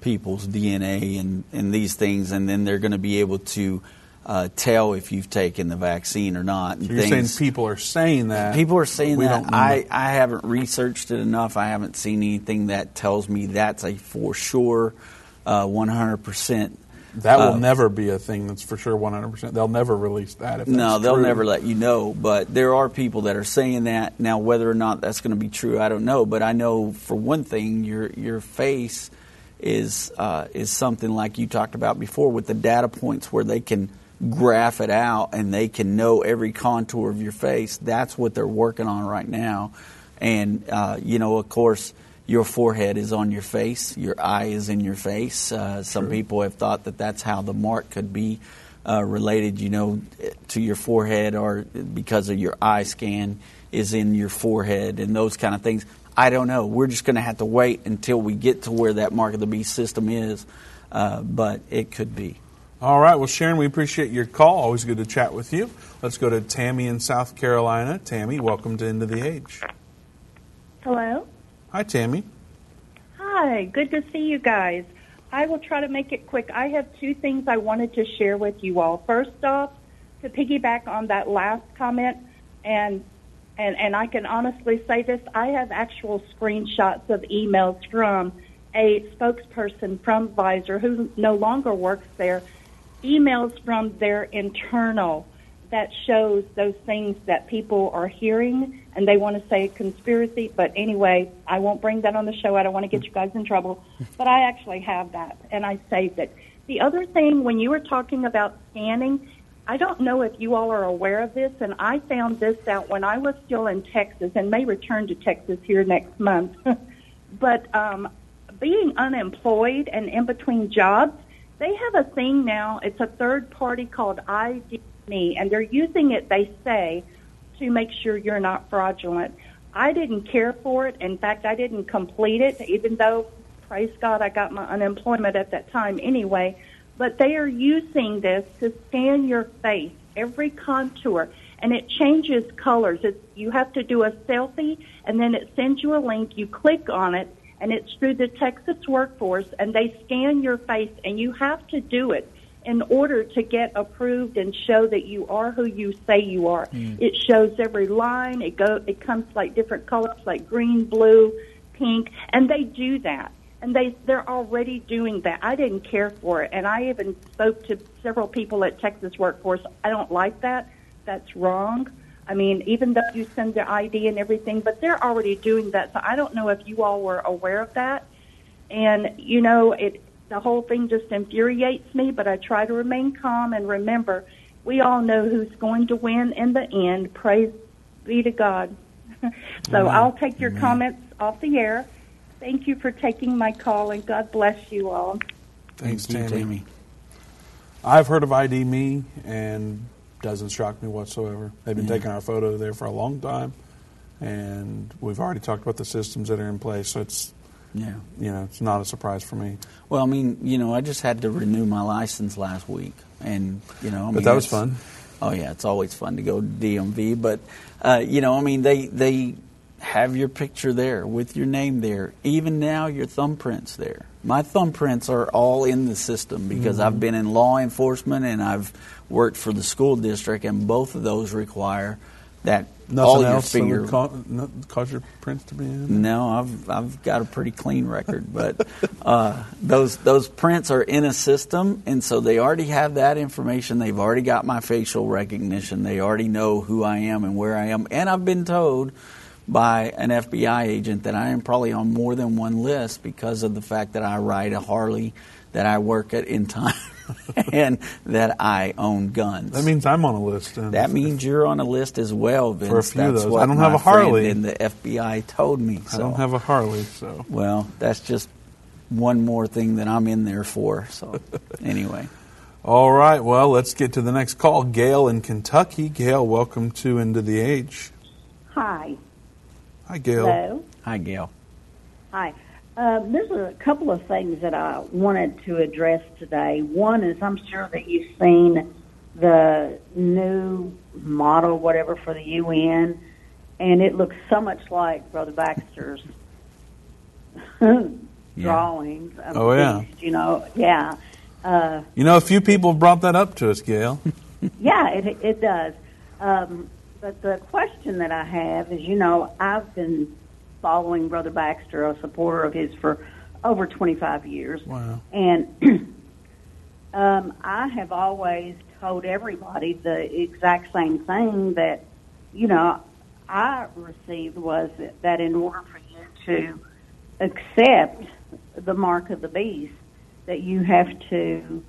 people's DNA and, and these things, and then they're going to be able to uh, tell if you've taken the vaccine or not. And
So you're
things.
saying people are saying that.
People are saying
we
that. I, I haven't researched it enough. I haven't seen anything that tells me that's a for sure, uh, 100%.
That will
uh,
never be a thing that's for sure 100%. They'll never release that. If
No, they'll
true.
never let you know. But there are people that are saying that. Now, whether or not that's going to be true, I don't know. But I know for one thing, your your face is uh, is something like you talked about before with the data points where they can graph it out and they can know every contour of your face. That's what they're working on right now. And uh, you know, of course. Your forehead is on your face. Your eye is in your face. Uh, some people have thought that that's how the mark could be uh, related, you know, to your forehead or because of your eye scan is in your forehead and those kind of things. I don't know. We're just going to have to wait until we get to where that mark of the beast system is, uh, but it could be.
All right. Well, Sharon, we appreciate your call. Always good to chat with you. Let's go to Tammy in South Carolina. Tammy, welcome to End of the Age.
Hello.
Hi, Tammy.
Hi. Good to see you guys. I will try to make it quick. I have two things I wanted to share with you all. First off, to piggyback on that last comment, and and and I can honestly say this: I have actual screenshots of emails from a spokesperson from Pfizer who no longer works there, emails from their internal that shows those things that people are hearing and they want to say conspiracy. But anyway, I won't bring that on the show. I don't want to get you guys in trouble. But I actually have that and I saved it. The other thing, when you were talking about scanning, I don't know if you all are aware of this, and I found this out when I was still in Texas and may return to Texas here next month. [laughs] but um, being unemployed and in between jobs, they have a thing now. It's a third party called ID Me, and they're using it, they say, to make sure you're not fraudulent. I didn't care for it. In fact, I didn't complete it, even though, praise God, I got my unemployment at that time anyway. But they are using this to scan your face, every contour, and it changes colors. It's, you have to do a selfie, and then it sends you a link. You click on it, and it's through the Texas workforce, and they scan your face, and you have to do it in order to get approved and show that you are who you say you are. Mm. It shows every line. It go. It comes like different colors, like green, blue, pink, and they do that. And they they're already doing that. I didn't care for it, and I even spoke to several people at Texas Workforce. I don't like that. That's wrong. I mean, even though you send their ID and everything, but they're already doing that. So I don't know if you all were aware of that. And you know, it the whole thing just infuriates me, but I try to remain calm and remember we all know who's going to win in the end. Praise be to God. [laughs] so
Amen.
I'll take your
Amen.
comments off the air. Thank you for taking my call and God bless you all.
Thanks,
Thank you,
Tammy.
Tammy.
I've heard of ID.me and doesn't shock me whatsoever. They've been
Yeah.
taking our photo there for a long time, and we've already talked about the systems that are in place. So it's
Yeah.
you know it's not a surprise for me.
Well, I mean, you know, I just had to renew my license last week, and you know, I mean,
But that was fun.
Oh yeah, it's always fun to go to DMV, but uh, you know, I mean, they they have your picture there with your name there. Even now, your thumbprints there. My thumbprints are all in the system because
Mhm.
I've been in law enforcement and I've worked for the school district, and both of those require that
Nothing
all your finger.
would ca- no- cause your prints to be in?
No, I've I've got a pretty clean record, but uh, those those prints are in a system, and so they already have that information. They've already got my facial recognition. They already know who I am and where I am, and I've been told by an FBI agent that I am probably on more than one list because of the fact that I ride a Harley, that I work at End Time, [laughs] and that I own guns.
That means I'm on a list. Then.
That means you're on a list as well, Vince.
For a few of
That's
those.
what
I don't have a Harley.
And the FBI told me.
I don't have a Harley, so.
Well, that's just one more thing that I'm in there for. So, [laughs] anyway.
All right, well, let's get to the next call. Gail in Kentucky. Gail, welcome to End of the Age.
Hi.
Hi, Gail.
Hello.
Hi, Gail.
Hi. Uh, there's a couple of things that I wanted to address today. One is I'm sure that you've seen the new model, whatever, for the UN, and it looks so much like Brother Baxter's [laughs] drawings. Of
Oh, yeah.
beast, you know, yeah. Uh,
You know, a few people have brought that up to us, Gail. [laughs]
yeah, it, it does. Um, but the question that I have is, you know, I've been following Brother Baxter, a supporter of his for over 25 years.
Wow.
And [clears throat] um, I have always told everybody the exact same thing that, you know, I received was that, that in order for you to accept the mark of the beast, that you have to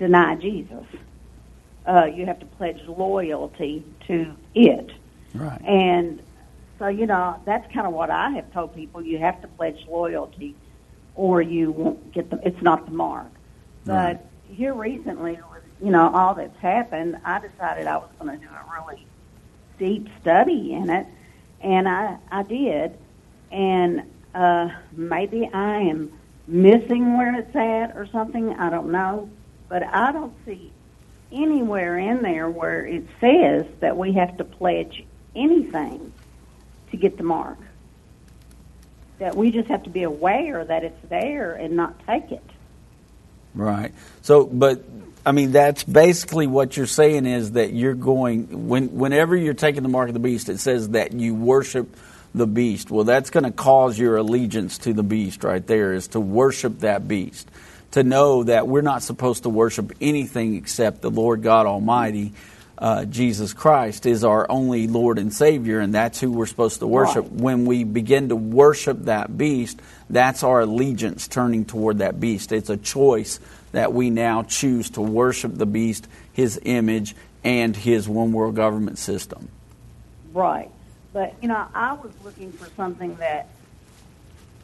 deny Jesus. Uh, you have to pledge loyalty to it.
Right.
And so, you know, that's kind of what I have told people. You have to pledge loyalty or you won't get the, it's not the mark. But
Right.
here recently, with, you know, all that's happened, I decided I was going to do a really deep study in it. And I, I did. And uh, maybe I am missing where it's at or something. I don't know. But I don't see anywhere in there where it says that we have to pledge anything to get the mark. That we just have to be aware that it's there and not take it.
Right. So, but I mean, that's basically what you're saying is that you're going when whenever you're taking the mark of the beast, it says that you worship the beast. Well, that's going to cause your allegiance to the beast right there is to worship that beast. To know that we're not supposed to worship anything except the Lord God Almighty. Uh, Jesus Christ is our only Lord and Savior, and that's who we're supposed to worship.
Right.
When we begin to worship that beast, that's our allegiance turning toward that beast. It's a choice that we now choose to worship the beast, his image, and his one world government system.
Right. But, you know, I was looking for something that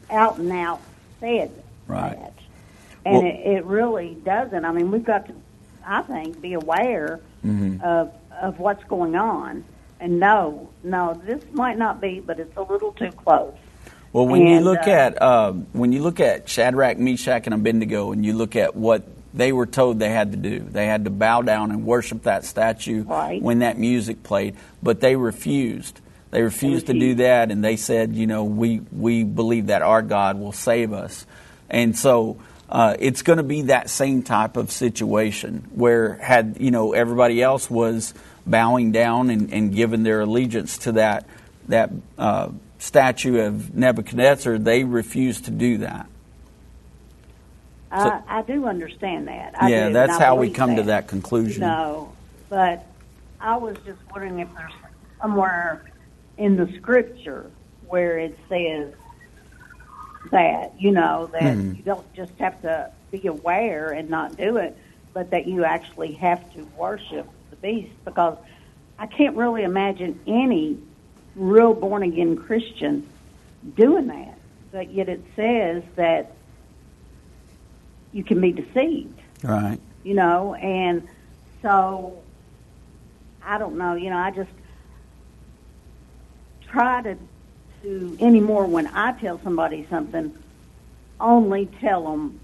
out and out said
Right.
that. And
Well-
it, it really doesn't. I mean, we've got to, I think, be aware
Mhm.
of, of what's going on. And no, no, this might not be, but it's a little too close.
Well, when you look
uh,
at um, when you look at Shadrach, Meshach, and Abednego, and you look at what they were told they had to do, they had to bow down and worship that statue
Right.
when that music played, but they refused. They refused to do that, and they said, you know, we we believe that our God will save us, and so. Uh, it's going to be that same type of situation where had you know everybody else was bowing down and, and giving their allegiance to that that uh, statue of Nebuchadnezzar, they refused to do that.
I, I do understand that. I
yeah,
do,
that's how we come to that conclusion.
No, but I was just wondering if there's somewhere in the scripture where it says that, you know, that
Hmm.
you don't just have to be aware and not do it, but that you actually have to worship the beast because I can't really imagine any real born again Christian doing that. But yet it says that you can be deceived
Right.
you know, and so I don't know, you know, I just try to to anymore when I tell somebody something, only tell them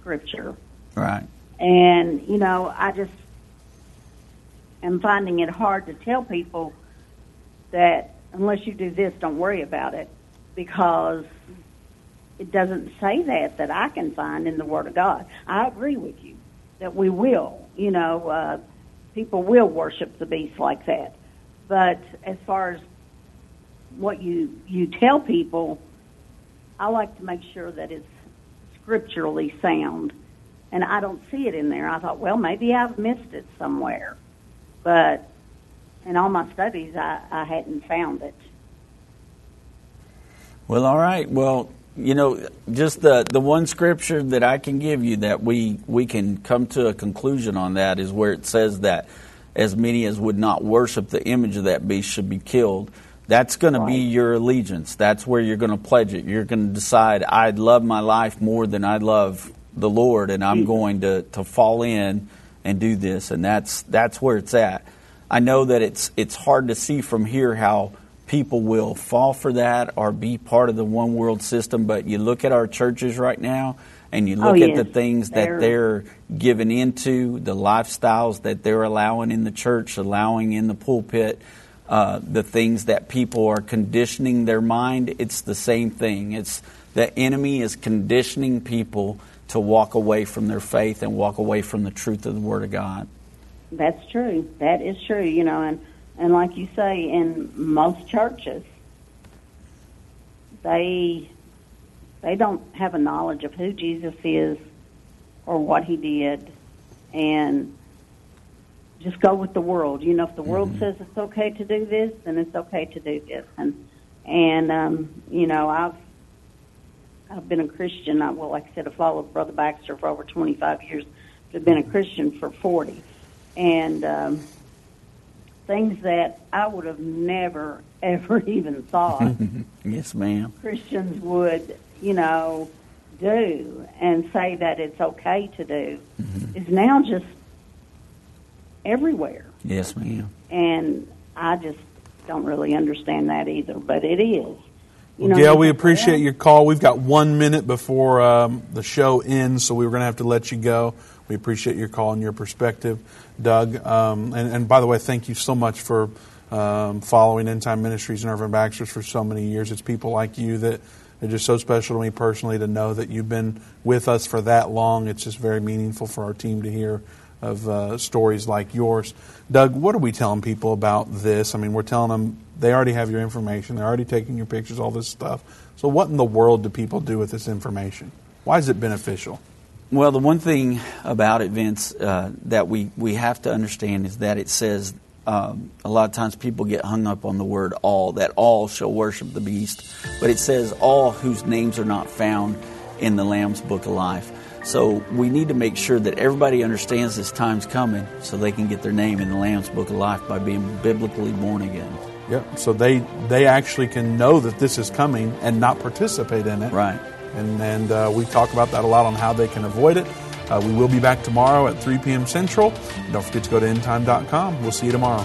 scripture,
Right.
and you know, I just am finding it hard to tell people that unless you do this, don't worry about it, because it doesn't say that that I can find in the Word of God. I agree with you that we will, you know, uh, people will worship the beast like that. But as far as what you you tell people, I like to make sure that it's scripturally sound, and I don't see it in there. I thought, well, maybe I've missed it somewhere, but in all my studies, I, I hadn't found it.
Well, all right. Well, you know, just the the one scripture that I can give you that we we can come to a conclusion on that is where it says that as many as would not worship the image of that beast should be killed. That's going to be your allegiance. That's where you're going to pledge it. You're going to decide, I'd love my life more than I love the Lord, and I'm mm. going to, to fall in and do this. And that's, that's where it's at. I know that it's, it's hard to see from here how people will fall for that or be part of the one world system, but you look at our churches right now and you
Oh,
look at the things that
They're-
they're giving into, the lifestyles that they're allowing in the church, allowing in the pulpit, uh, the things that people are conditioning their mind, it's the same thing. It's the enemy is conditioning people to walk away from their faith and walk away from the truth of the Word of God.
That's true. That is true. You know, and and like you say, in most churches, they they don't have a knowledge of who Jesus is or what he did, and just go with the world. You know, if the world says it's okay to do this, then it's okay to do this. And and um, you know, I've I've been a Christian. I, well, like I said, I followed Brother Baxter for over 25 years. I've been a Christian for 40, and um, things that I would have never [laughs] ever even thought [laughs]
yes, ma'am.
Christians would, you know, do and say that it's okay to do is now just everywhere.
Yes, ma'am.
And I just don't really understand that either, but it is. You
Well,
know,
Gail, we appreciate your call. We've got one minute before um, the show ends, so we were going to have to let you go. We appreciate your call and your perspective, Doug. Um, and, and by the way, thank you so much for um, following End Time Ministries and Irvin Baxter's for so many years. It's people like you that are just so special to me personally to know that you've been with us for that long. It's just very meaningful for our team to hear of uh, stories like yours. Doug, what are we telling people about this? I mean, we're telling them they already have your information, they're already taking your pictures, all this stuff. So, what in the world do people do with this information? Why is it beneficial?
Well, the one thing about it, Vince, uh, that we, we have to understand is that it says um, a lot of times people get hung up on the word all, that all shall worship the beast. But it says all whose names are not found in the Lamb's book of life. So we need to make sure that everybody understands this time's coming so they can get their name in the Lamb's book of life by being biblically born again.
Yep. So they they actually can know that this is coming and not participate in it.
Right.
And and uh, we talk about that a lot on how they can avoid it. Uh, we will be back tomorrow at 3 p.m. Central. Don't forget to go to endtime.com. We'll see you tomorrow.